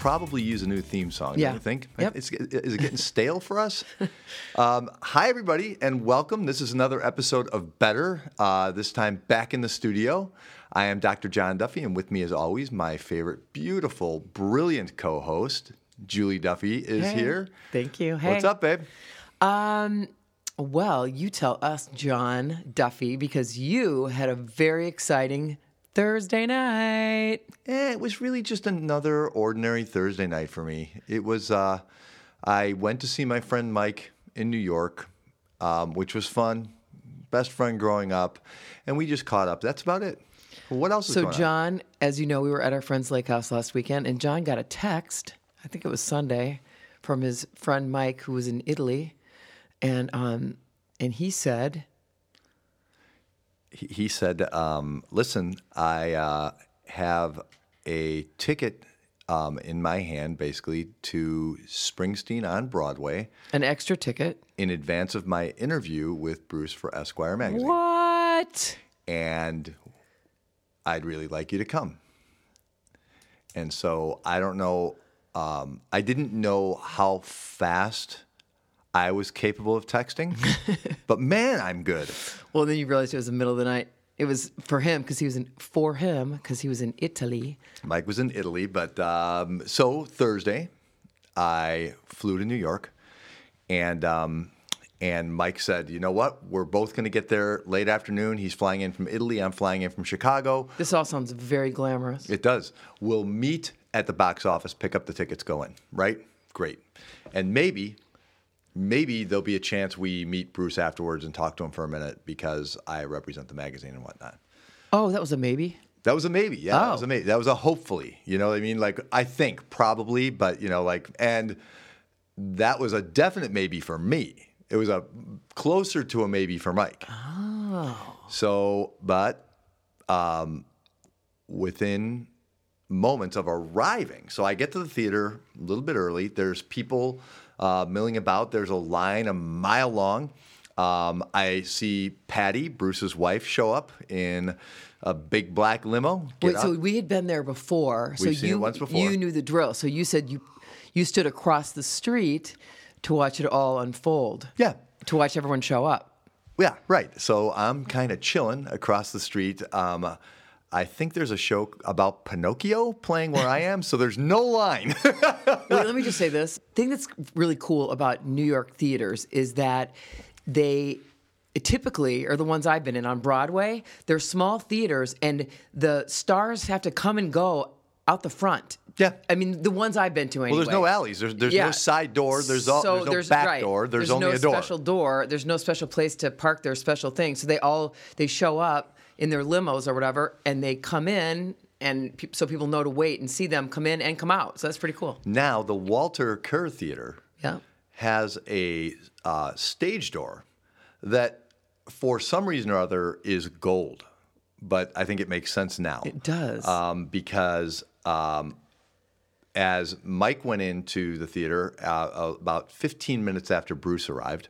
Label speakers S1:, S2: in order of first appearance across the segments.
S1: Probably use a new theme song.
S2: Yeah.
S1: You think?
S2: Yep.
S1: It's, is it getting stale for us? Um, hi, everybody, and welcome. This is another episode of Better. Uh, this time back in the studio. I am Dr. John Duffy, and with me, as always, my favorite, beautiful, brilliant co-host, Julie Duffy, is
S2: Hey.
S1: here.
S2: Thank you. Hey.
S1: What's up, babe?
S2: Um, well, you tell us, John Duffy, because you had a very exciting Thursday night.
S1: Eh, it was really just another ordinary Thursday night for me. It was, uh, I went to see my friend Mike in New York, um, which was fun. Best friend growing up, and we just caught up. That's about it. What else
S2: So,
S1: going on?
S2: John, as you know, we were at our friend's lake house last weekend, and John got a text, I think it was Sunday, from his friend Mike, who was in Italy. And, um, and he said,
S1: He, he said, um, "Listen, I uh, have a ticket um, in my hand, basically to Springsteen on Broadway,
S2: an extra ticket.
S1: in advance of my interview with Bruce for Esquire magazine."
S2: What?
S1: and I'd really like you to come. And so I don't know. Um, I didn't know how fast I was capable of texting, but man, I'm good.
S2: Well, then you realized it was the middle of the night. It was for him because he was in for him because he was in Italy.
S1: Mike was in Italy, but um, so Thursday, I flew to New York, and um, and Mike said, "You know what? We're both going to get there late afternoon. He's flying in from Italy. I'm flying in from Chicago.
S2: This all sounds very glamorous.
S1: It does. We'll meet at the box office, pick up the tickets, go in. Right? Great. And maybe, maybe there'll be a chance we meet Bruce afterwards and talk to him for a minute because I represent the magazine and whatnot.
S2: Oh, that was a maybe.
S1: That was a maybe. Yeah, that was
S2: Oh.
S1: a maybe. That was a hopefully. You know what I mean? Like I think probably, but you know, like and that was a definite maybe for me. It was a closer to a maybe for Mike. Oh. So, but um, within moments of arriving, so I get to the theater a little bit early. There's people uh, milling about. There's a line a mile long. Um, I see Patty, Bruce's wife, show up in a big black limo.
S2: Wait, so we had been there before. so
S1: We've it
S2: you
S1: once before.
S2: you knew the drill. So you said you you stood across the street to watch it all unfold.
S1: yeah,
S2: To watch everyone show up.
S1: Yeah, right. So I'm kind of chilling across the street. Um, I think there's a show about Pinocchio playing where I am, so there's no line.
S2: Wait, let me just say this. thing that's really cool about New York theaters is that they typically are the ones I've been in on Broadway. They're small theaters, and the stars have to come and go out the front.
S1: Yeah.
S2: I mean the ones I've been to anyway.
S1: well, there's no alleys. There's there's no side door. There's, all,
S2: So
S1: there's no back
S2: right,
S1: door. There's, only
S2: no
S1: a door.
S2: There's no special door. There's no special place to park their special things. So they all they show up in their limos or whatever, and they come in, and pe- so people know to wait and see them come in and come out. So that's pretty cool.
S1: Now the Walter Kerr Theater
S2: Yeah.
S1: has a uh, stage door that, for some reason or other, is gold. But I think it makes sense now.
S2: It does.
S1: um, because um, as Mike went into the theater uh, about 15 minutes after Bruce arrived,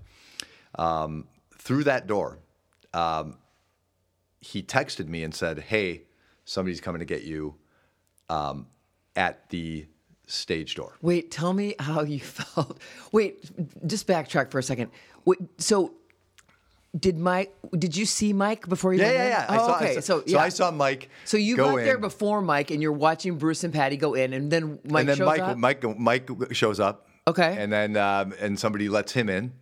S1: um, through that door, um, he texted me and said, "Hey, somebody's coming to get you um, at the stage door."
S2: Wait, tell me how you felt. Wait, just backtrack for a second. Wait, so did Mike? Did you see Mike before you?
S1: Yeah,
S2: went
S1: yeah,
S2: in?
S1: yeah. I
S2: Oh,
S1: saw, I
S2: okay.
S1: saw-
S2: so yeah.
S1: I saw Mike.
S2: So you
S1: go
S2: got there before Mike, and you're watching Bruce and Patty go in, and then Mike
S1: and then
S2: shows
S1: Mike,
S2: up.
S1: Mike, Mike shows up.
S2: Okay.
S1: And then um, and somebody lets him in,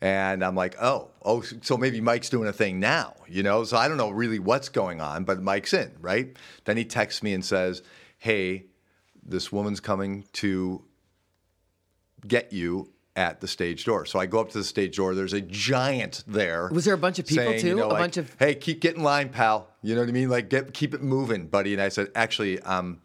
S1: and I'm like, oh, oh, so maybe Mike's doing a thing now, you know? So I don't know really what's going on, but Mike's in, right? Then he texts me and says, hey, this woman's coming to get you at the stage door. So I go up to the stage door. There's a giant there.
S2: Was there a bunch of people,
S1: saying,
S2: too?
S1: You know,
S2: A
S1: like,
S2: bunch of-
S1: hey, keep getting line, pal. You know what I mean? Like, get keep it moving, buddy. And I said, actually, I'm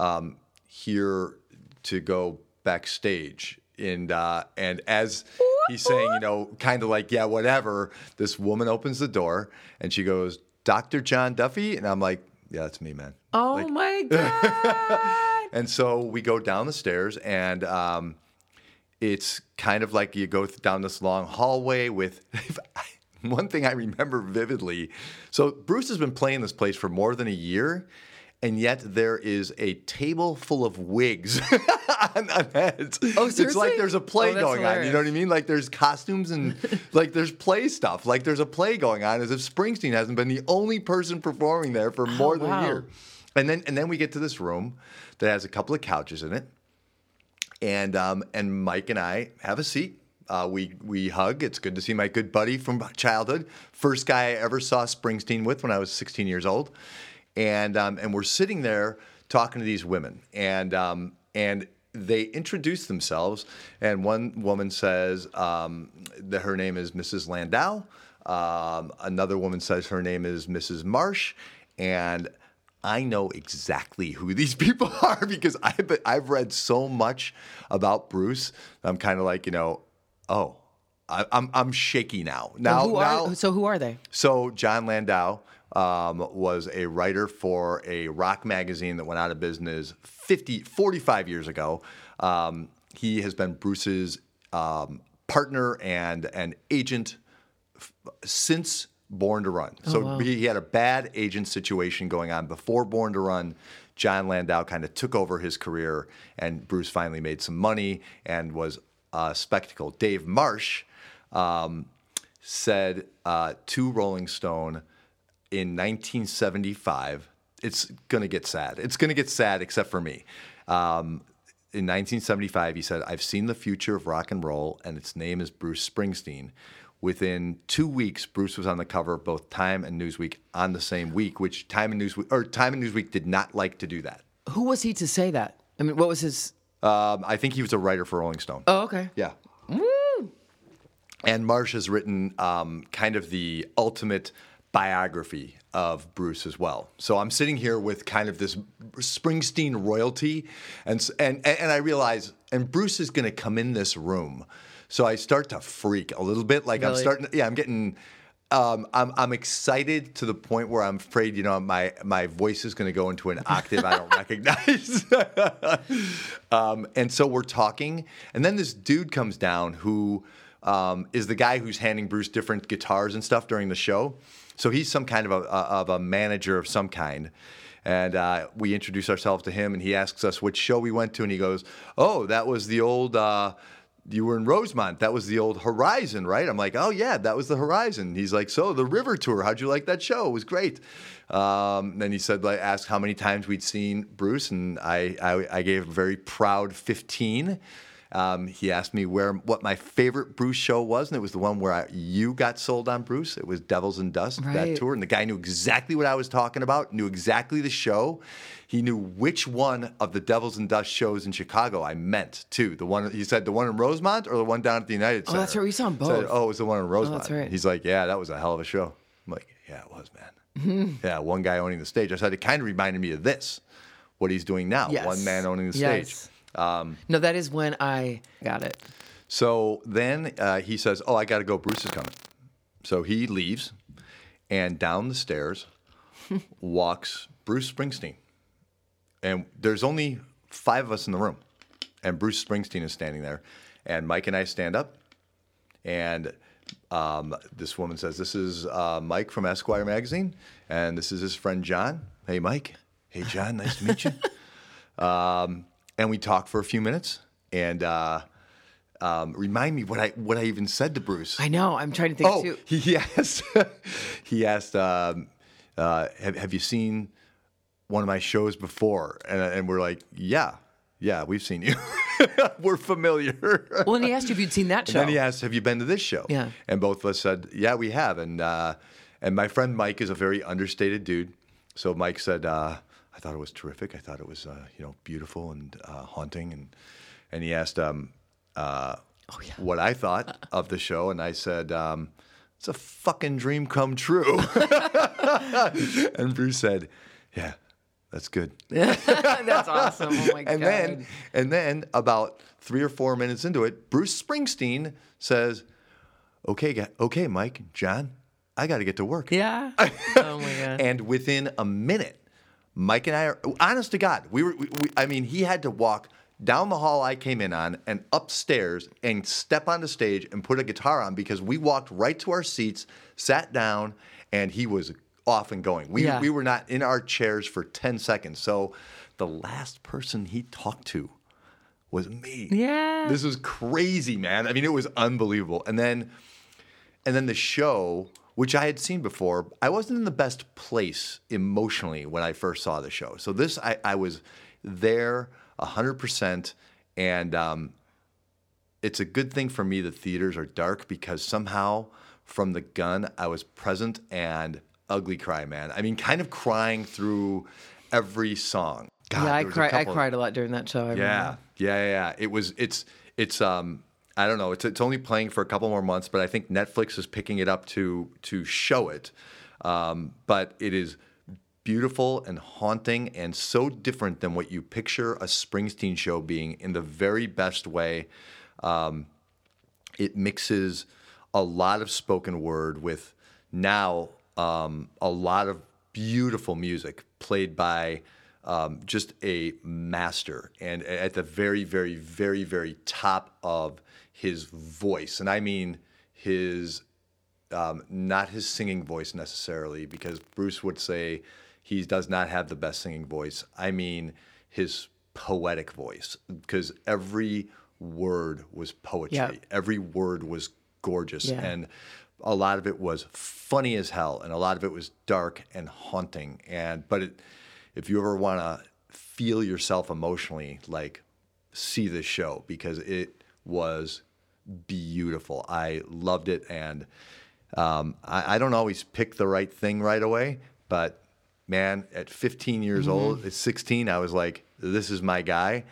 S1: um, here to go backstage. And uh, and as he's saying, you know, kind of like, yeah, whatever. This woman opens the door and she goes, Dr. John Duffy, and I'm like, yeah, that's me, man.
S2: oh
S1: Like,
S2: my god!
S1: and so we go down the stairs, and um, it's kind of like you go down this long hallway with. one thing I remember vividly. So Bruce has been playing this place for more than a year, and yet there is a table full of wigs on, on heads.
S2: Oh, seriously?
S1: It's like there's a play
S2: Oh,
S1: going on. You know what I mean? Like there's costumes and like there's play stuff. Like there's a play going on as if Springsteen hasn't been the only person performing there for more than
S2: Oh, wow.
S1: a year. And then and then we get to this room that has a couple of couches in it and um, and Mike and I have a seat. Uh, we we hug. It's good to see my good buddy from childhood. First guy I ever saw Springsteen with when I was 16 years old, and um, and we're sitting there talking to these women, and um, and they introduce themselves, and one woman says um, that her name is Mrs. Landau. Um, another woman says her name is Mrs. Marsh, and I know exactly who these people are because I've I've read so much about Bruce. I'm kind of like you know, oh, I, I'm I'm shaky now. Now
S2: who
S1: now.
S2: are, so who are they?
S1: So Jon Landau um, was a writer for a rock magazine that went out of business 50, 45 years ago. Um, he has been Bruce's um, partner and and agent f- since Born to Run. So he, he had a bad agent situation going on before Born to Run. Jon Landau kind of took over his career, and Bruce finally made some money and was a spectacle. Dave Marsh um, said uh, to Rolling Stone in 1975, it's going to get sad. It's going to get sad, except for me. Um, in 1975, he said, I've seen the future of rock and roll, and its name is Bruce Springsteen. Within two weeks, Bruce was on the cover of both Time and Newsweek on the same week, which Time and Newsweek or Time and Newsweek did not like to do that.
S2: Who was he to say that? I mean, what was his?
S1: Um, I think he was a writer for Rolling Stone.
S2: Oh, okay.
S1: Yeah. And Marsh has written um, kind of the ultimate biography of Bruce as well. So I'm sitting here with kind of this Springsteen royalty, and and and I realize, and Bruce is going to come in this room, so I start to freak a little bit. Like I'm starting, yeah, I'm getting. Um, I'm, I'm excited to the point where I'm afraid, you know, my, my voice is going to go into an octave I don't recognize. um, and so we're talking, and then this dude comes down who um, is the guy who's handing Bruce different guitars and stuff during the show. So he's some kind of a, of a manager of some kind. And uh, we introduce ourselves to him, and he asks us which show we went to, and he goes, "Oh, that was the old." Uh, you were in Rosemont. That was the old Horizon, right? I'm like, oh yeah, that was the Horizon. He's like, so the River Tour. How'd you like that show? It was great. Um, then he said, like, asked how many times we'd seen Bruce, and I, I, I gave a very proud 15. Um, he asked me where what my favorite Bruce show was, and it was the one where I, you got sold on Bruce. It was Devils and Dust that tour, and the guy knew exactly what I was talking about, knew exactly the show. He knew which one of the Devils and Dust shows in Chicago I meant too. The one he said, the one in Rosemont or the one down at the United Center.
S2: Oh, that's right, we saw 'em
S1: Said,
S2: both.
S1: oh, it was the one in Rosemont.
S2: That's right.
S1: He's like, yeah, that was a hell of a show. I'm like, yeah, it was, man. yeah, one guy owning the stage. I said it kind of reminded me of this, what he's doing now.
S2: Yes.
S1: One man owning the stage.
S2: Yes. no, that is when I got it.
S1: So then uh, he says, "Oh, I got to go. Bruce is coming." So he leaves, and down the stairs walks Bruce Springsteen. And there's only five of us in the room, and Bruce Springsteen is standing there, and Mike and I stand up, and um, this woman says, "This is uh, Mike from Esquire magazine, and this is his friend John. Hey, Mike. Hey, John. Nice to meet you." um, and we talked for a few minutes, and. Uh, um, remind me what I what I even said to Bruce.
S2: I know. I'm trying to think
S1: oh,
S2: too.
S1: he, he asked. he asked, um, uh, have, "Have you seen one of my shows before?" And, and we're like, "Yeah, yeah, we've seen you. we're familiar."
S2: Well, and he asked you if you'd seen that
S1: And
S2: show.
S1: then he asked, "Have you been to this show?"
S2: Yeah.
S1: And both of us said, "Yeah, we have." And uh, and my friend Mike is a very understated dude, so Mike said, uh, "I thought it was terrific. I thought it was uh, you know beautiful and uh, haunting." And and he asked um, uh,
S2: Oh,
S1: what I thought of the show, and I said. Um, it's a fucking dream come true. and Bruce said, "Yeah, that's good."
S2: That's awesome. Oh my
S1: And
S2: god.
S1: then, and then about three or four minutes into it, Bruce Springsteen says, "Okay, okay, Mike, John, I got to get to work."
S2: yeah. oh my god.
S1: And within a minute, Mike and I are honest to God. We were. We, we, I mean, he had to walk down the hall I came in on and upstairs and step on the stage and put a guitar on because we walked right to our seats, sat down, and he was off and going. We
S2: Yeah.
S1: we were not in our chairs for ten seconds. So the last person he talked to was me.
S2: Yeah.
S1: This was crazy, man. I mean, it was unbelievable. And then and then the show, which I had seen before, I wasn't in the best place emotionally when I first saw the show. So this, I, I was there hundred percent, and um, it's a good thing for me the theaters are dark because somehow from the gun I was present and ugly cry, man. I mean, kind of crying through every song. God,
S2: yeah, I
S1: there was a
S2: cried. I cried a lot during that show. I
S1: yeah,
S2: remember.
S1: yeah, yeah, yeah. It was. It's. It's. Um. I don't know. It's. It's only playing for a couple more months, but I think Netflix is picking it up to to show it. Um. But it is beautiful and haunting and so different than what you picture a Springsteen show being in the very best way. Um, it mixes a lot of spoken word with now um, a lot of beautiful music played by um, just a master and at the very, very, very, very top of his voice. And I mean his, um, not his singing voice necessarily, because Bruce would say he does not have the best singing voice. I mean his poetic voice, because every word was poetry.
S2: Yeah.
S1: Every word was gorgeous.
S2: Yeah.
S1: And a lot of it was funny as hell, and a lot of it was dark and haunting. And but it, if you ever want to feel yourself emotionally, like see this show because it was beautiful. I loved it, and um, I, I don't always pick the right thing right away, but man, at 15 years
S2: Mm-hmm.
S1: old, at 16, I was like, this is my guy.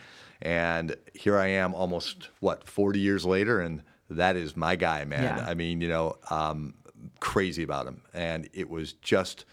S1: And here I am almost, what, 40 years later, and that is my guy, man.
S2: Yeah.
S1: I mean, you know, um, crazy about him. And it was just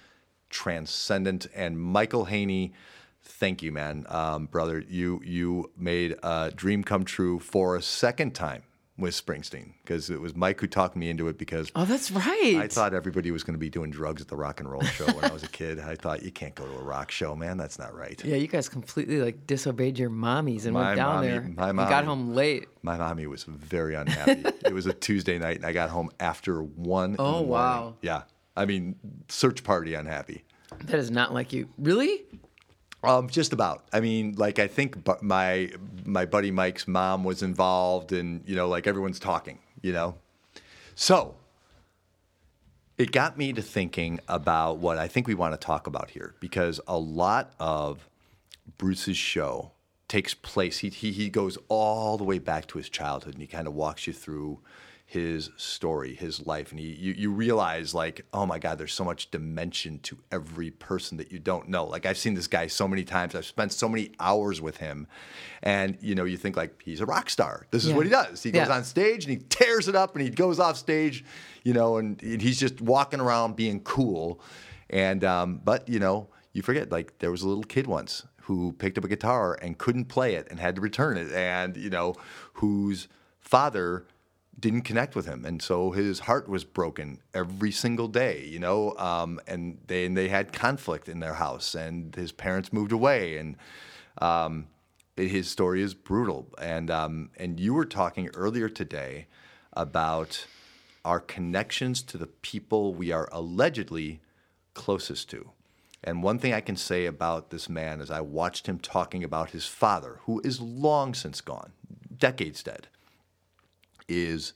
S1: transcendent. And Michael Hainey, thank you, man, um, brother. You you made a dream come true for a second time with Springsteen because it was Mike who talked me into it because
S2: Oh, that's right.
S1: I thought everybody was going to be doing drugs at the rock and roll show when I was a kid. I thought you can't go to a rock show, man. That's not right.
S2: Yeah, you guys completely like disobeyed your mommies and
S1: My
S2: went down
S1: mommy-
S2: there.
S1: my
S2: You
S1: mommy-
S2: got home late.
S1: My mommy was very unhappy. it was a Tuesday night, and I got home after one.
S2: Oh, wow.
S1: Yeah, I mean, search party unhappy.
S2: That is not like you. Really?
S1: Um, just about. I mean, like I think my my buddy Mike's mom was involved, and you know, like everyone's talking. You know, so it got me to thinking about what I think we want to talk about here because a lot of Bruce's show takes place. He he he goes all the way back to his childhood, and he kind of walks you through his story, his life, and he, you you realize like, oh my God, there's so much dimension to every person that you don't know. Like I've seen this guy so many times. I've spent so many hours with him, and you know, you think like he's a rock star. This is
S2: Yeah.
S1: what he does. He goes
S2: Yeah.
S1: on stage and he tears it up, and he goes off stage, you know, and, and he's just walking around being cool. And um, but you know, you forget like there was a little kid once who picked up a guitar and couldn't play it and had to return it, and you know, whose father didn't connect with him, and so his heart was broken every single day, you know. Um, and they and they had conflict in their house, and his parents moved away, and um, his story is brutal. And um, and you were talking earlier today about our connections to the people we are allegedly closest to. And one thing I can say about this man is I watched him talking about his father, who is long since gone, decades dead, is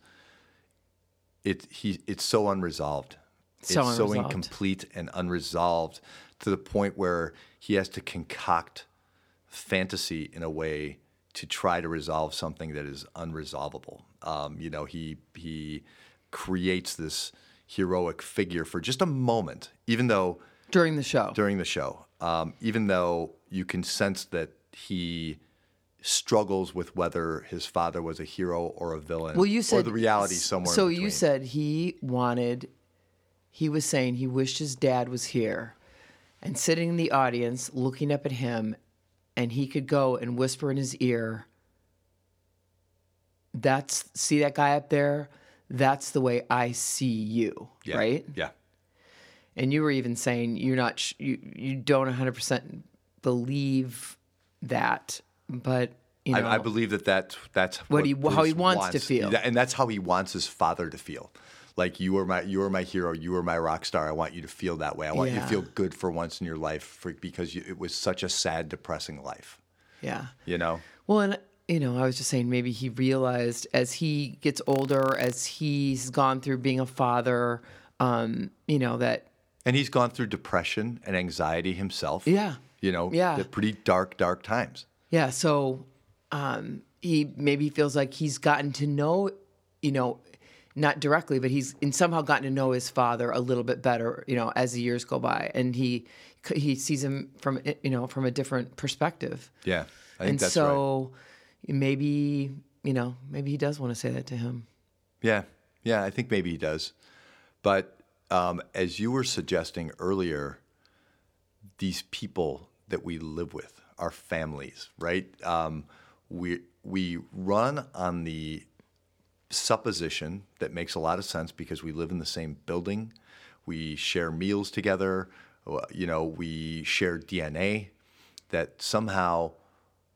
S1: it he it's so unresolved.
S2: So
S1: it's so incomplete and unresolved to the point where he has to concoct fantasy in a way to try to resolve something that is unresolvable. Um, you know, he he creates this heroic figure for just a moment, even though
S2: During the show.
S1: during the show, um, even though you can sense that he struggles with whether his father was a hero or a villain,
S2: well, you said
S1: or the reality somewhere.
S2: So you said he wanted. He was saying he wished his dad was here, and sitting in the audience, looking up at him, and he could go and whisper in his ear. That's see that guy up there. That's the way I see you,
S1: yeah,
S2: right?
S1: Yeah,
S2: And you were even saying you're not sh- you you don't 100 percent believe that, but you know,
S1: I, I believe that that that's
S2: What he- how he
S1: Bruce
S2: wants to feel.
S1: And that's how he wants his father to feel. like you are my you are my hero, you are my rock star. I want you to feel that way. I want you to feel good for once in your life for, because you, it was such a sad, depressing life.
S2: Yeah.
S1: You know.
S2: Well, and you know, I was just saying maybe he realized as he gets older, as he's gone through being a father, um, you know, that
S1: And he's gone through depression and anxiety himself.
S2: Yeah.
S1: You know,
S2: Yeah.
S1: the pretty dark, dark times.
S2: Yeah, so um, he maybe feels like he's gotten to know, you know, not directly, but he's in somehow gotten to know his father a little bit better, you know, as the years go by, and he he sees him from you know from a different perspective.
S1: Yeah. I think
S2: and
S1: that's right.
S2: so maybe you know maybe he does want to say that to him.
S1: Yeah, yeah, I think maybe he does. But um, as you were suggesting earlier, these people that we live with, our families, right? Um, we we run on the supposition that makes a lot of sense because we live in the same building, we share meals together, uh, you know, we share DNA. That somehow,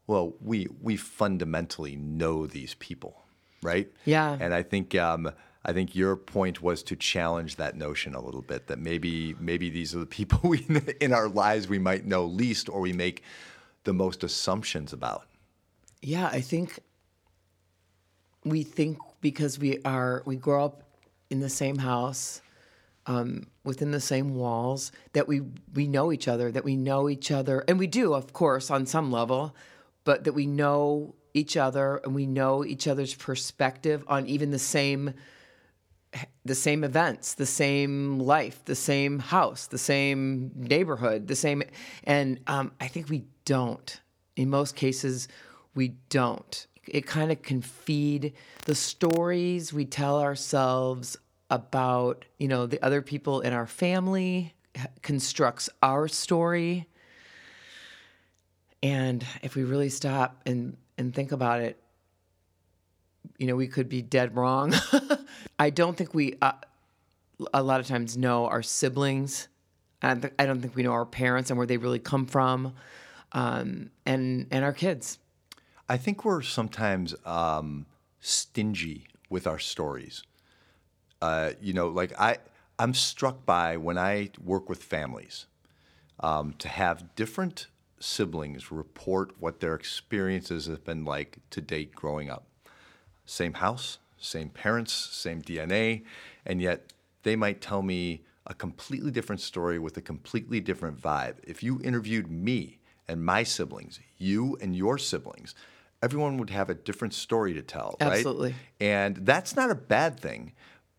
S1: well, we we fundamentally know these people, right?
S2: Yeah.
S1: And I think um, I think your point was to challenge that notion a little bit. That maybe maybe these are the people we in our lives we might know least, or we make the most assumptions about.
S2: Yeah, I think we think because we are we grow up in the same house, um, within the same walls, that we we know each other, that we know each other, and we do, of course, on some level, but that we know each other and we know each other's perspective on even the same the same events, the same life, the same house, the same neighborhood, the same. And um, I think we don't. In most cases, we don't. It kind of can feed the stories we tell ourselves about, you know, the other people in our family, constructs our story. And if we really stop and, and think about it, you know, we could be dead wrong. I don't think we, uh, a lot of times, know our siblings. I don't, I don't think we know our parents and where they really come from, um, and and our kids.
S1: I think we're sometimes um, stingy with our stories. Uh, you know, like I, I'm struck by when I work with families um, to have different siblings report what their experiences have been like to date growing up. Same house, same parents, same DNA, and yet they might tell me a completely different story with a completely different vibe. If you interviewed me and my siblings, you and your siblings, everyone would have a different story to tell, right?
S2: Absolutely.
S1: And that's not a bad thing,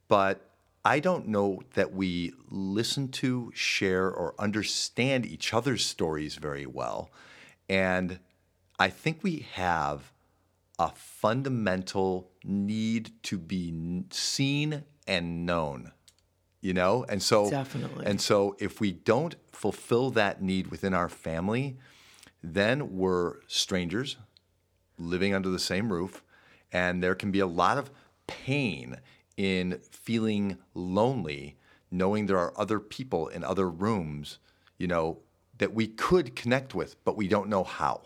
S1: but I don't know that we listen to, share, or understand each other's stories very well. And I think we have a fundamental need to be seen and known, you know? And so,
S2: Definitely.
S1: and so if we don't fulfill that need within our family, then we're strangers living under the same roof, and there can be a lot of pain in feeling lonely, knowing there are other people in other rooms, you know, that we could connect with, but we don't know how.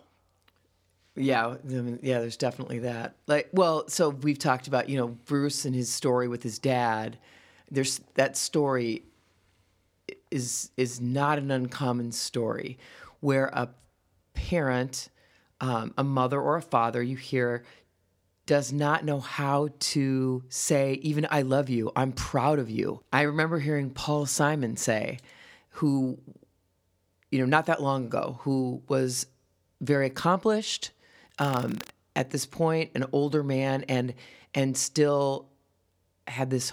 S2: Yeah, I mean, yeah. There's definitely that. Like, well, so we've talked about you know Bruce and his story with his dad. There's that story is is not an uncommon story, where a parent, um, a mother or a father, you hear, does not know how to say even "I love you," "I'm proud of you." I remember hearing Paul Simon say, who you know, not that long ago, who was very accomplished um, at this point, an older man, and and still had this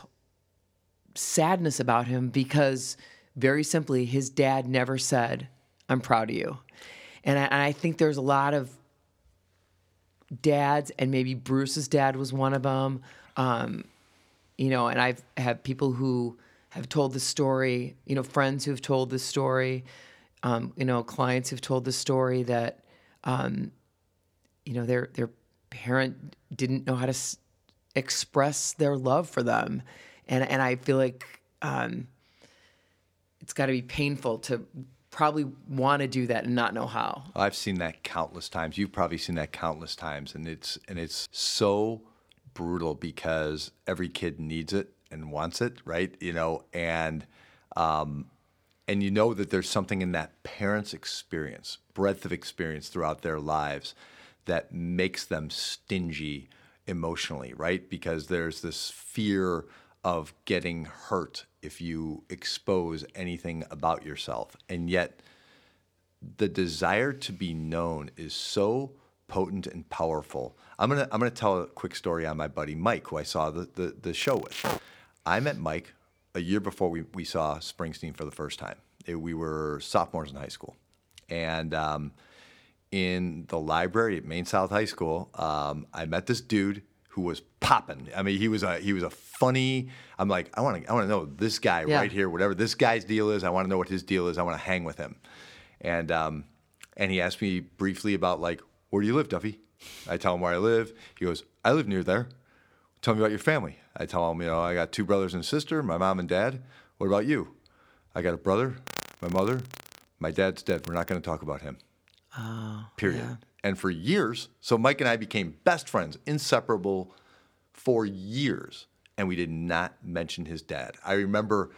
S2: sadness about him because very simply, his dad never said, "I'm proud of you," and I, and I think there's a lot of dads, and maybe Bruce's dad was one of them. Um, you know, and I've had people who have told the story, you know, friends who've told the story, um, you know, clients who've told the story that, um, you know, their their parent didn't know how to s- express their love for them, and and I feel like um, it's got to be painful to probably want to do that and not know how.
S1: I've seen that countless times. You've probably seen that countless times, and it's and it's so brutal because every kid needs it, and wants it, right? You know, and um, and you know that there's something in that parent's experience, breadth of experience throughout their lives, that makes them stingy emotionally, right? Because there's this fear of getting hurt if you expose anything about yourself, and yet the desire to be known is so potent and powerful. I'm gonna I'm gonna tell a quick story on my buddy Mike, who I saw the the, the show with. I met Mike a year before we, we saw Springsteen for the first time. It, we were sophomores in high school, and um, in the library at Maine South High School, um, I met this dude who was popping. I mean, he was a he was a funny. I'm like, I want to I want to know this guy
S2: Yeah.
S1: right here. Whatever this guy's deal is, I want to know what his deal is. I want to hang with him. And um, and he asked me briefly about like, where do you live, Duffy? I tell him where I live. He goes, I live near there. Tell me about your family. I tell him, you know, I got two brothers and a sister, my mom and dad. What about you? I got a brother, my mother, my dad's dead. We're not going to talk about him. Period. And for years, so Mike and I became best friends, inseparable for years, and we did not mention his dad. I remember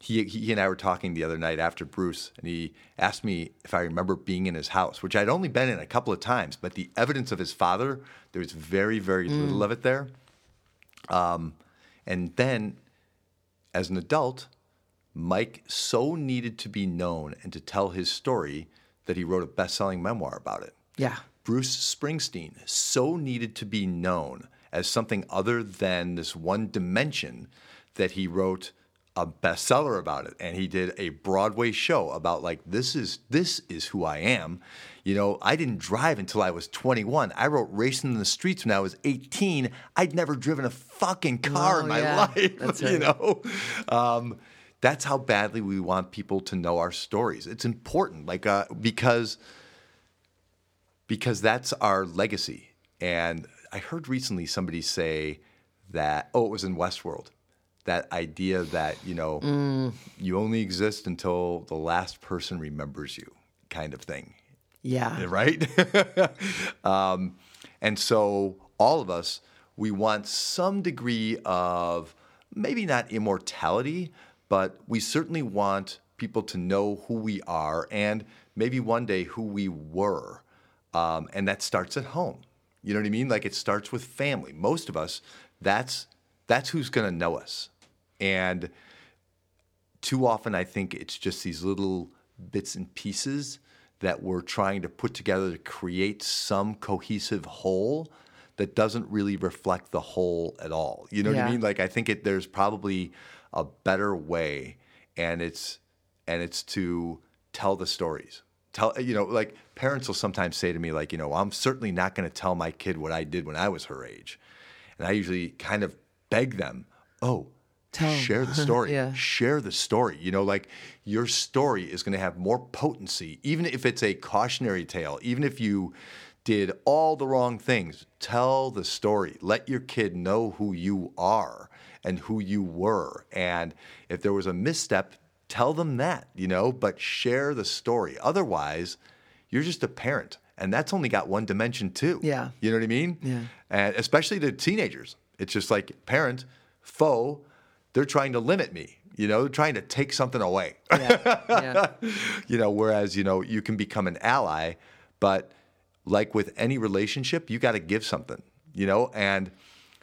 S1: he, he and I were talking the other night after Bruce, and he asked me if I remember being in his house, which I'd only been in a couple of times, but the evidence of his father, there was very, very little of it there. Um, and then as an adult, Mike so needed to be known and to tell his story that he wrote a best selling memoir about it.
S2: Yeah.
S1: Bruce Springsteen so needed to be known as something other than this one dimension that he wrote a bestseller about it and he did a Broadway show about like this is this is who I am. You know, I didn't drive until I was 21. I wrote Racing in the Streets when I was 18. I'd never driven a fucking car in
S2: Oh,
S1: my
S2: yeah.
S1: life,
S2: That's
S1: you
S2: right.
S1: know. Um, that's how badly we want people to know our stories. It's important like uh, because because that's our legacy. And I heard recently somebody say that, oh, it was in Westworld, that idea that, you know,
S2: Mm.
S1: you only exist until the last person remembers you, kind of thing,
S2: Yeah.
S1: right? um, and so all of us, we want some degree of maybe not immortality, but we certainly want people to know who we are and maybe one day who we were. Um, and that starts at home. You know what I mean? Like it starts with family. Most of us, that's that's who's going to know us. And too often I think it's just these little bits and pieces that we're trying to put together to create some cohesive whole that doesn't really reflect the whole at all. You know what I mean? Like I think it there's probably a better way and it's and it's to tell the stories. Tell you know, like parents will sometimes say to me like, you know, I'm certainly not going to tell my kid what I did when I was her age. And I usually kind of beg them, "Oh,
S2: Tell 'em."
S1: share the story.
S2: Yeah.
S1: Share the story. You know, like your story is going to have more potency, even if it's a cautionary tale, even if you did all the wrong things. Tell the story. Let your kid know who you are and who you were. And if there was a misstep, tell them that, you know, but share the story. Otherwise, you're just a parent. And that's only got one dimension too.
S2: Yeah.
S1: You know what I mean?
S2: Yeah.
S1: And especially to teenagers. It's just like parent, foe, they're trying to limit me. You know, they're trying to take something away.
S2: Yeah. yeah.
S1: you know, whereas, you know, you can become an ally, but like with any relationship, you got to give something, you know? And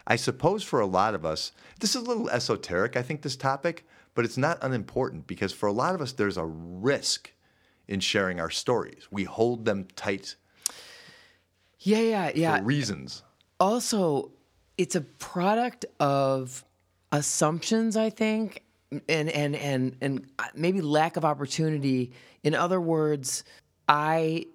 S1: I suppose for a lot of us, this is a little esoteric, I think, this topic, but it's not unimportant because for a lot of us, there's a risk in sharing our stories. We hold them tight
S2: Yeah. Yeah. Yeah.
S1: for reasons.
S2: also it's a product of assumptions i think and and and and maybe lack of opportunity in other words i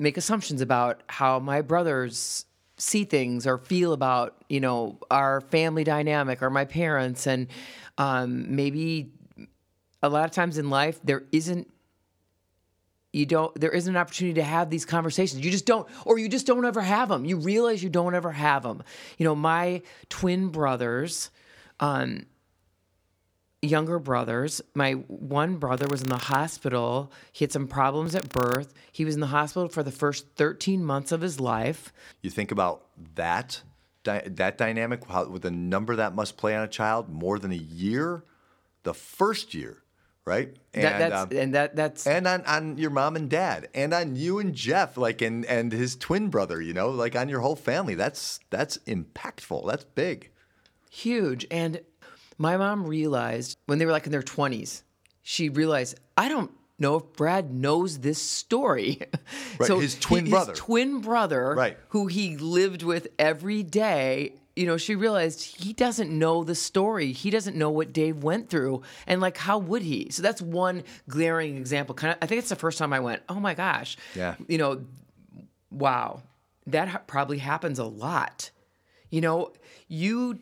S2: make assumptions about how my brothers see things or feel about you know our family dynamic or my parents. And um, maybe a lot of times in life there isn't you don't there isn't an opportunity to have these conversations. You just don't or you just don't ever have them you realize you don't ever have them you know my twin brothers um younger brothers. My one brother was in the hospital. He had some problems at birth. He was in the hospital for the first 13 months of his life.
S1: You think about that that dynamic, how, with the number that must play on a child, more than a year, the first year, right?
S2: That, that's
S1: um,
S2: and that that's
S1: and on, on your mom and dad and on you and jeff like and and his twin brother you know like on your whole family. That's that's impactful. That's big.
S2: Huge. And my mom realized when they were like in their 20s, she realized, I don't know if Brad knows this story.
S1: Right, his twin
S2: he-
S1: brother.
S2: His twin brother,
S1: Right.
S2: who he lived with every day. You know, she realized he doesn't know the story. He doesn't know what Dave went through. And like, how would he? So that's one glaring example. Kind of, I think it's the first time I went, oh my gosh.
S1: Yeah.
S2: You know, wow, that ha- probably happens a lot. You know, you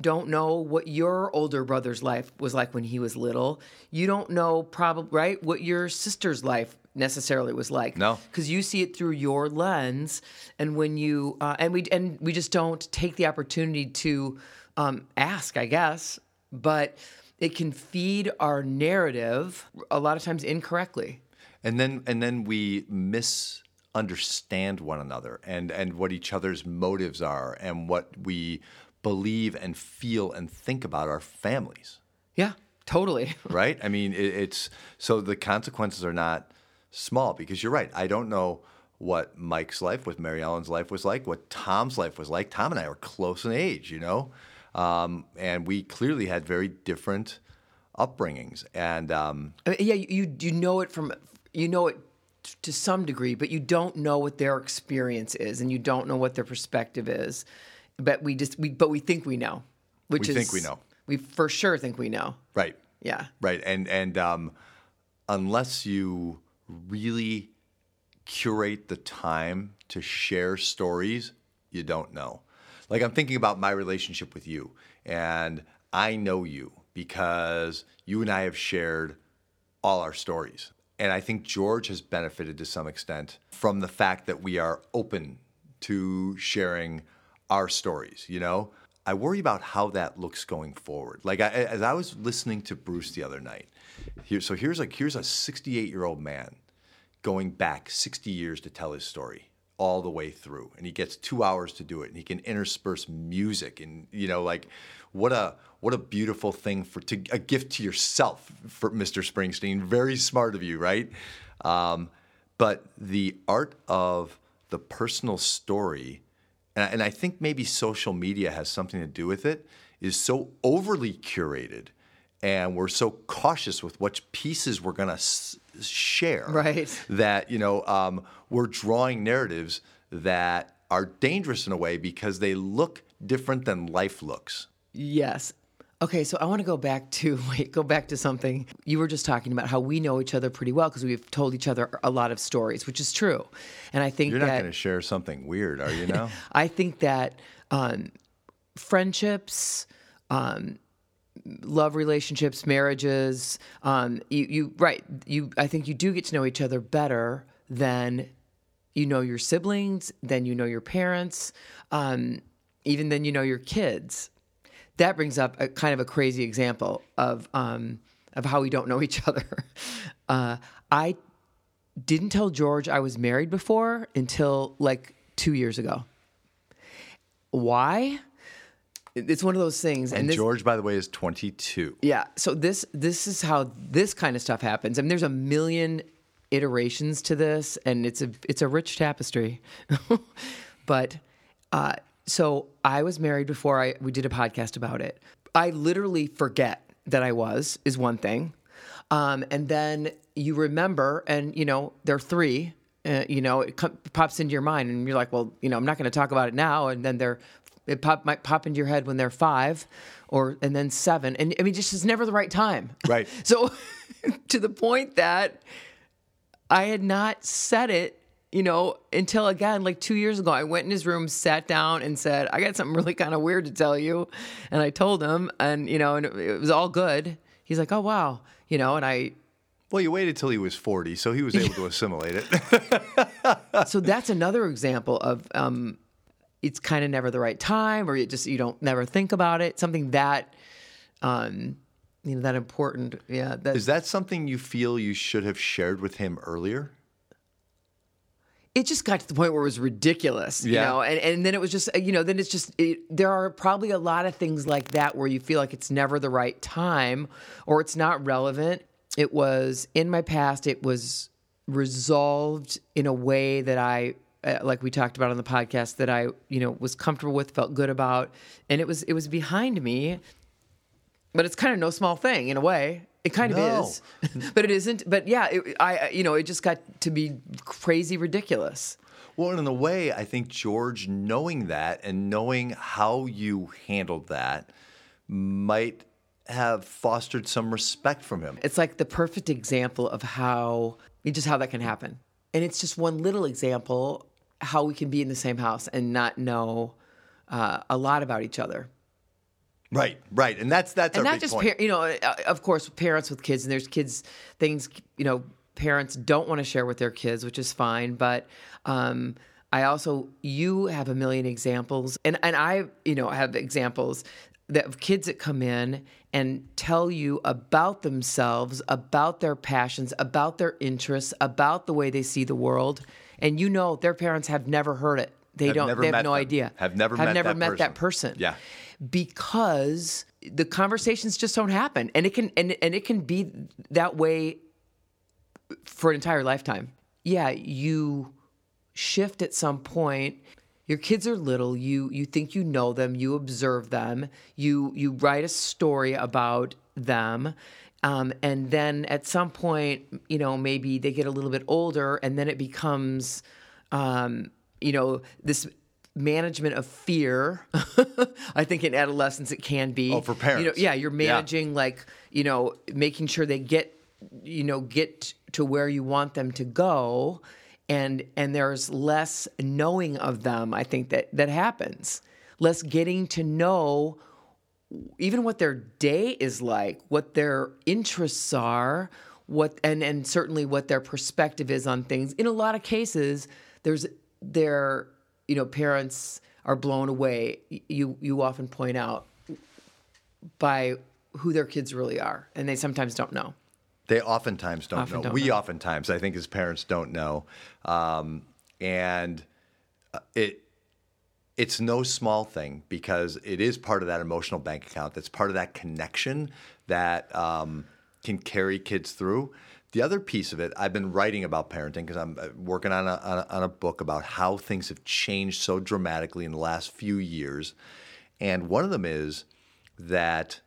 S2: don't know what your older brother's life was like when he was little. You don't know probably right what your sister's life necessarily was like.
S1: No.
S2: because you see it through your lens, and when you uh, and we and we just don't take the opportunity to um, ask, I guess, but it can feed our narrative a lot of times incorrectly.
S1: and then and then we misunderstand one another and and what each other's motives are and what we believe and feel and think about our families.
S2: Yeah, totally.
S1: right? I mean it, it's so the consequences are not small because you're right. I don't know what mike's life what mary ellen's life was like what tom's life was like. Tom and i were close in age you know? Um, and we clearly had very different upbringings. And um,
S2: I mean, yeah, you you know it from you know it to some degree, but you don't know what their experience is, and you don't know what their perspective is. But we just we but we think we know, which is.
S1: We
S2: is
S1: think we know.
S2: We for sure think we know.
S1: right
S2: Yeah.
S1: Right, and and um, unless you really curate the time to share stories, you don't know. Like I'm thinking about my relationship with you, and I know you because you and I have shared all our stories. And I think George has benefited to some extent from the fact that we are open to sharing our stories, you know? I worry about how that looks going forward. Like I, as I was listening to Bruce the other night, here, so here's like here's a 68 year old man going back 60 years to tell his story all the way through, and he gets two hours to do it, and he can intersperse music, and you know, like what a what a beautiful thing for to a gift to yourself for Mr. Springsteen. Very smart of you, right? Um, but the art of the personal story and I, and I think maybe social media has something to do with it, is so overly curated, and we're so cautious with which pieces we're going to s- share,
S2: Right.
S1: That you know um, we're drawing narratives that are dangerous in a way because they look different than life looks.
S2: Yes. Okay, so I want to go back to wait, go back to something you were just talking about how we know each other pretty well because we've told each other a lot of stories, which is true. And I think
S1: You're not going to share something weird, are you? Now,
S2: I think that um, friendships, um, love relationships, marriages, um, you, you right, you I think you do get to know each other better than you know your siblings, than you know your parents, um, even than you know your kids. That brings up a kind of a crazy example of um, of how we don't know each other. Uh, I didn't tell George I was married before until like two years ago. Why? It's one of those things, and,
S1: and
S2: this,
S1: George, by the way, is 22.
S2: yeah. So this this is how this kind of stuff happens. I mean, there's a million iterations to this, and it's a it's a rich tapestry. but uh, so I was married before I we did a podcast about it. I literally forget that I was is one thing, um, and then you remember, and you know there are three. Uh, you know, it com- pops into your mind, and you're like, well, you know, I'm not going to talk about it now. And then they're it pop, might pop into your head when they're five, or and then seven, and I mean, just is never the right time.
S1: Right.
S2: So, to the point that I had not said it, you know, until again, like two years ago, I went in his room, sat down, and said, I got something really kind of weird to tell you. And I told him, and, you know, and it, was all good. He's like, oh, wow. You know, and I,
S1: Well, you waited till he was 40, so he was able to assimilate it.
S2: so that's another example of um, it's kind of never the right time, or you just, you don't never think about it. Something that, um, you know, that important. Yeah. That,
S1: Is that something you feel you should have shared with him earlier?
S2: It just got to the point where it was ridiculous, you know, and, and then it was just, you know, then it's just, it, there are probably a lot of things like that where you feel like it's never the right time or it's not relevant. It was in my past, it was resolved in a way that I, uh, like we talked about on the podcast, that I, you know, was comfortable with, felt good about, and it was, it was behind me but it's kind of no small thing in a way. It kind of
S1: No.
S2: is, but it isn't. But yeah, it, I you know it just got to be crazy ridiculous.
S1: Well, and in a way, I think George, knowing that and knowing how you handled that, might have fostered some respect from him.
S2: It's like the perfect example of how just how that can happen, and it's just one little example how we can be in the same house and not know uh, a lot about each other.
S1: Right, right, and that's that's
S2: and not just par- you know uh, of course parents with kids and there's kids things you know parents don't want to share with their kids which is fine but um i also you have a million examples and and i you know have examples that of kids that come in and tell you about themselves about their passions about their interests about the way they see the world and you know their parents have never heard it they
S1: Have
S2: don't they have no
S1: them.
S2: idea
S1: Have never
S2: have
S1: met
S2: never
S1: that
S2: met that
S1: person.
S2: person
S1: Yeah.
S2: Because the conversations just don't happen. And it can and, and it can be that way for an entire lifetime. Yeah you shift at some point. Your kids are little. You you think you know them. You observe them. You you write a story about them. Um, and then at some point you know maybe they get a little bit older and then it becomes um, you know this management of fear i think in adolescence it can be
S1: Oh, for
S2: you know,
S1: parents.
S2: yeah you're
S1: Yeah.
S2: managing like you know making sure they get you know get to where you want them to go and and there's less knowing of them i think that that happens less getting to know even what their day is like what their interests are what and and certainly what their perspective is on things in a lot of cases there's their you know parents are blown away you you often point out by who their kids really are and they sometimes don't know
S1: They oftentimes don't
S2: Often
S1: know.
S2: don't
S1: we
S2: know.
S1: oftentimes, I think, as parents, don't know, um, and uh, it it's no small thing because it is part of that emotional bank account. That's part of that connection that um, can carry kids through. The other piece of it, I've been writing about parenting because I'm uh, working on a, on a on a book about how things have changed so dramatically in the last few years, and one of them is that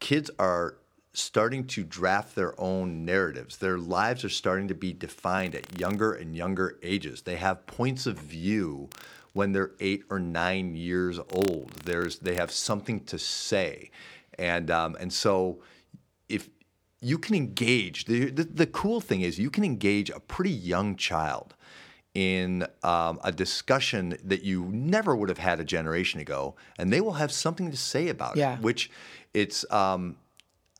S1: kids are starting to draft their own narratives. Their lives are starting to be defined at younger and younger ages. They have points of view when they're eight or nine years old. There's they have something to say, and um, and so if you can engage, the, the the cool thing is you can engage a pretty young child in um, a discussion that you never would have had a generation ago, and they will have something to say about
S2: Yeah.
S1: it. Which it's um,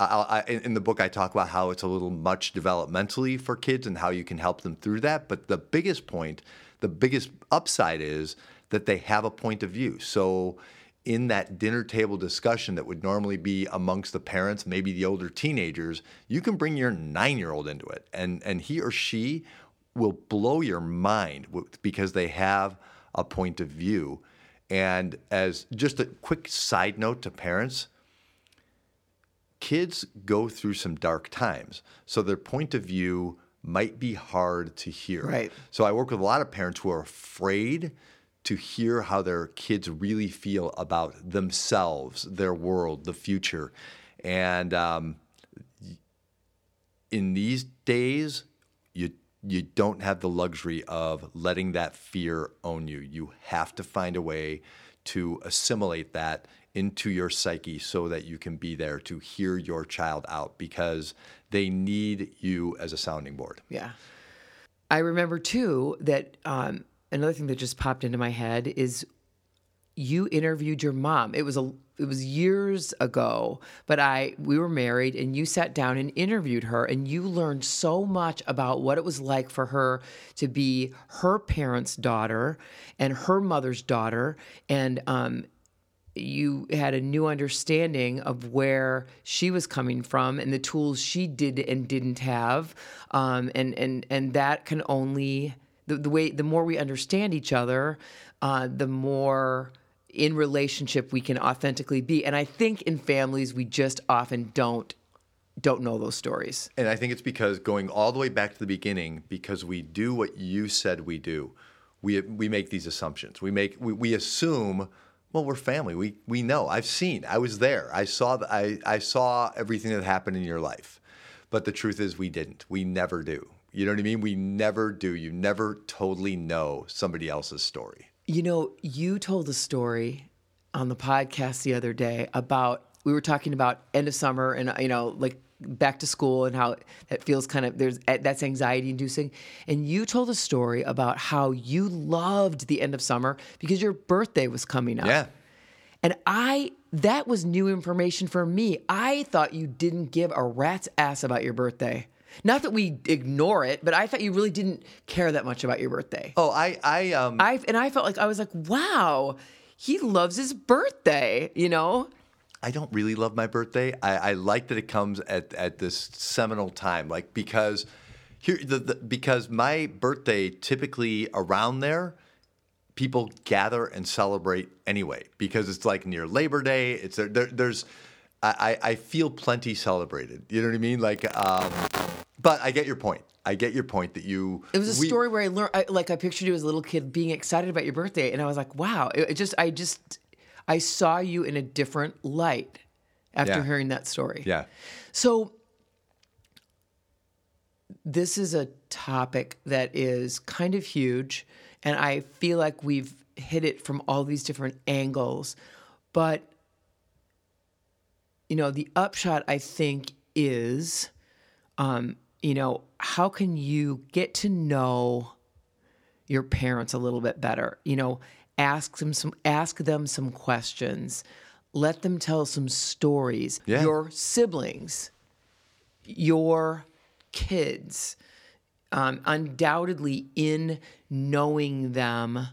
S1: I, I, in in the book I talk about how it's a little much developmentally for kids and how you can help them through that. But the biggest point, the biggest upside is that they have a point of view. So in that dinner table discussion that would normally be amongst the parents, maybe the older teenagers, you can bring your nine-year-old into it, and and he or she will blow your mind because they have a point of view. And as just a quick side note to parents, kids go through some dark times. So their point of view might be hard to hear.
S2: Right.
S1: So I work with a lot of parents who are afraid to hear how their kids really feel about themselves, their world, the future. And um, in these days, you you don't have the luxury of letting that fear own you. You have to find a way to assimilate that into your psyche so that you can be there to hear your child out because they need you as a sounding board.
S2: Yeah. I remember too that um, another thing that just popped into my head is you interviewed your mom. It was a it was years ago, but I we were married and you sat down and interviewed her and you learned so much about what it was like for her to be her parents' daughter and her mother's daughter and um you had a new understanding of where she was coming from and the tools she did and didn't have um, and and and that can only the, the way the more we understand each other, uh, the more in relationship we can authentically be. And I think in families we just often don't don't know those stories.
S1: And I think it's because going all the way back to the beginning, because we do what you said we do, we we make these assumptions. We make we, we assume, well, we're family. We we know. I've seen. I was there. I saw the, I I saw everything that happened in your life. But the truth is we didn't. We never do. You know what I mean? We never do. You never totally know somebody else's story.
S2: You know, you told a story on the podcast the other day about we were talking about end of summer and you know like back to school and how it feels kind of there's that's anxiety inducing and you told a story about how you loved the end of summer because your birthday was coming up
S1: Yeah.
S2: and i that was new information for me i thought you didn't give a rat's ass about your birthday not that we ignore it but i thought you really didn't care that much about your birthday
S1: Oh, I I um
S2: I and I felt like I was like, wow, he loves his birthday, you know?
S1: I don't really love my birthday. I, I like that it comes at, at this seminal time, like because here the, the because my birthday typically around there, people gather and celebrate anyway because it's like near Labor Day. It's there, there there's I, I feel plenty celebrated. You know what I mean? Like, um, but I get your point. I get your point that you.
S2: It was a
S1: we-
S2: story where I learned, I, like, I pictured you as a little kid being excited about your birthday, and I was like, wow, it, it just, I just, I saw you in a different light after
S1: Yeah.
S2: hearing that story.
S1: Yeah.
S2: So, this is a topic that is kind of huge, and I feel like we've hit it from all these different angles. But, you know, the upshot, I think, is, um, you know, how can you get to know your parents a little bit better? You know, ask them some, ask them some questions, let them tell some stories.
S1: Yeah.
S2: Your siblings, your kids, um, undoubtedly in knowing them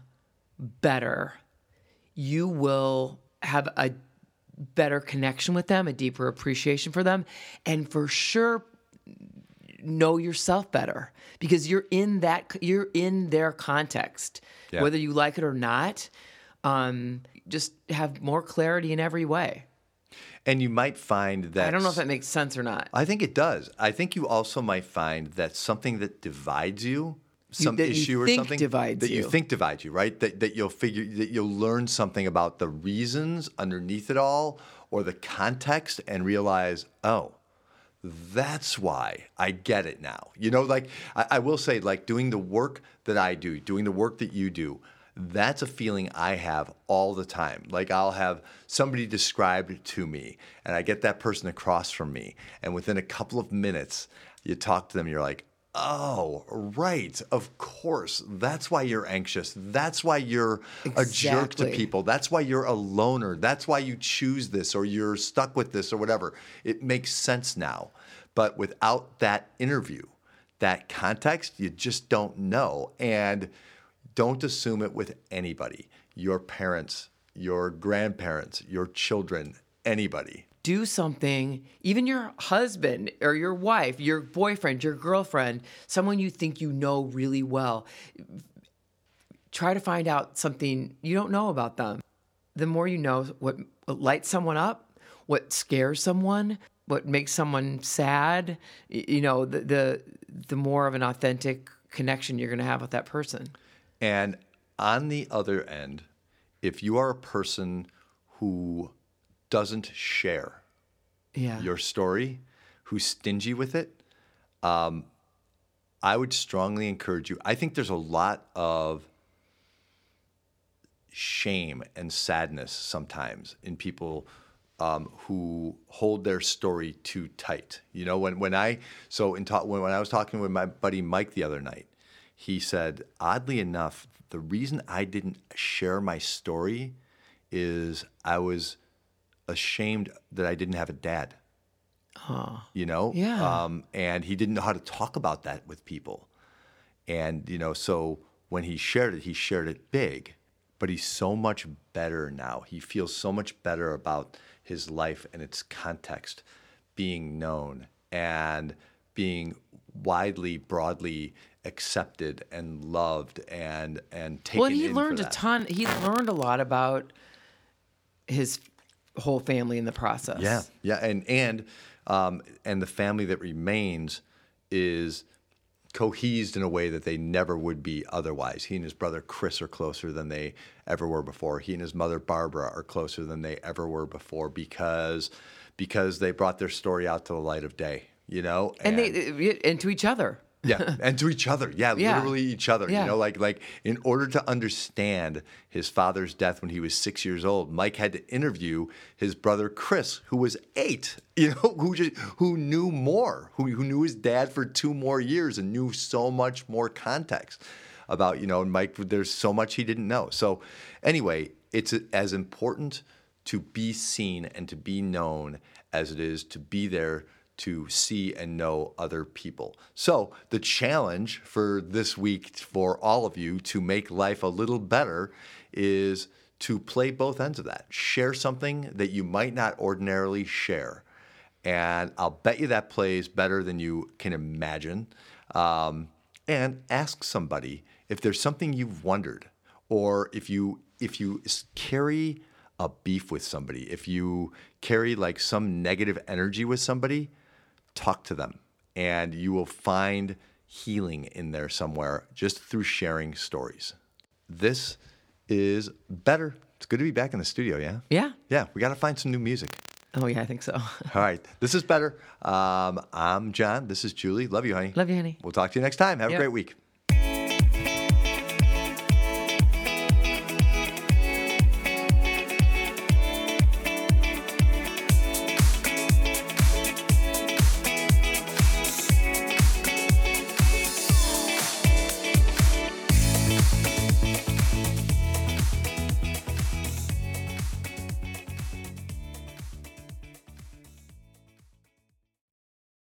S2: better, you will have a better connection with them, a deeper appreciation for them, and for sure know yourself better because you're in that you're in their context
S1: Yeah.
S2: whether you like it or not um, just have more clarity in every way
S1: And you might find that
S2: i don't know if that makes sense or not
S1: I think it does. I think you also might find that something that divides you, some
S2: you
S1: issue or something
S2: divides
S1: that you.
S2: you.
S1: think divides you, right? That that you'll figure that you'll learn something about the reasons underneath it all or the context and realize, oh, that's why I get it now. You know, like I, I will say, like doing the work that I do, doing the work that you do, that's a feeling I have all the time. Like I'll have somebody described to me, and I get that person across from me, and within a couple of minutes, you talk to them, you're like, Oh, right. Of course. That's why you're anxious. That's why you're a jerk to people. That's why you're a loner. That's why you choose this or you're stuck with this or whatever. It makes sense now. But without that interview, that context, you just don't know. And don't assume it with anybody your parents, your grandparents, your children, anybody.
S2: Do something, even your husband or your wife, your boyfriend, your girlfriend, someone you think you know really well. Try to find out something you don't know about them. The more you know what lights someone up, what scares someone, what makes someone sad, you know, the the, the more of an authentic connection you're going to have with that person.
S1: And on the other end, if you are a person who doesn't share
S2: Yeah.
S1: your story, who's stingy with it, um, I would strongly encourage you. I think there's a lot of shame and sadness sometimes in people um, who hold their story too tight. You know, when when I so in talk when, when I was talking with my buddy Mike the other night, he said, oddly enough, the reason I didn't share my story is I was ashamed that I didn't have a dad. You know,
S2: Yeah.
S1: Um, and he didn't know how to talk about that with people. And, you know, so when he shared it, he shared it big, but he's so much better now. He feels so much better about his life and its context being known and being widely, broadly accepted and loved and and taken
S2: Well, he learned a ton. He learned a lot about his whole family in the process.
S1: Yeah, yeah, and and um, and the family that remains is cohesed in a way that they never would be otherwise. He and his brother Chris are closer than they ever were before. He and his mother Barbara are closer than they ever were before because because they brought their story out to the light of day. You know,
S2: and they and to each other.
S1: Yeah, and to each other. Yeah,
S2: Yeah.
S1: literally each other.
S2: Yeah.
S1: You know, like like in order to understand his father's death when he was six years old, Mike had to interview his brother Chris, who was eight. You know, who just who knew more, who who knew his dad for two more years and knew so much more context about you know Mike. There's so much he didn't know. So anyway, it's as important to be seen and to be known as it is to be there to see and know other people. So, the challenge for this week for all of you to make life a little better is to play both ends of that. Share something that you might not ordinarily share. And I'll bet you that plays better than you can imagine. Um, and ask somebody if there's something you've wondered, or if you if you carry a beef with somebody, if you carry like some negative energy with somebody, talk to them and you will find healing in there somewhere just through sharing stories. This is better. It's good to be back in the studio, yeah?
S2: Yeah.
S1: Yeah, we got to find some new music.
S2: Oh yeah, I think so.
S1: All right, this is better. Um, I'm Jon. This is Julie. Love you, honey.
S2: Love you, honey.
S1: We'll talk to you next time. Have
S2: Yep.
S1: a great week.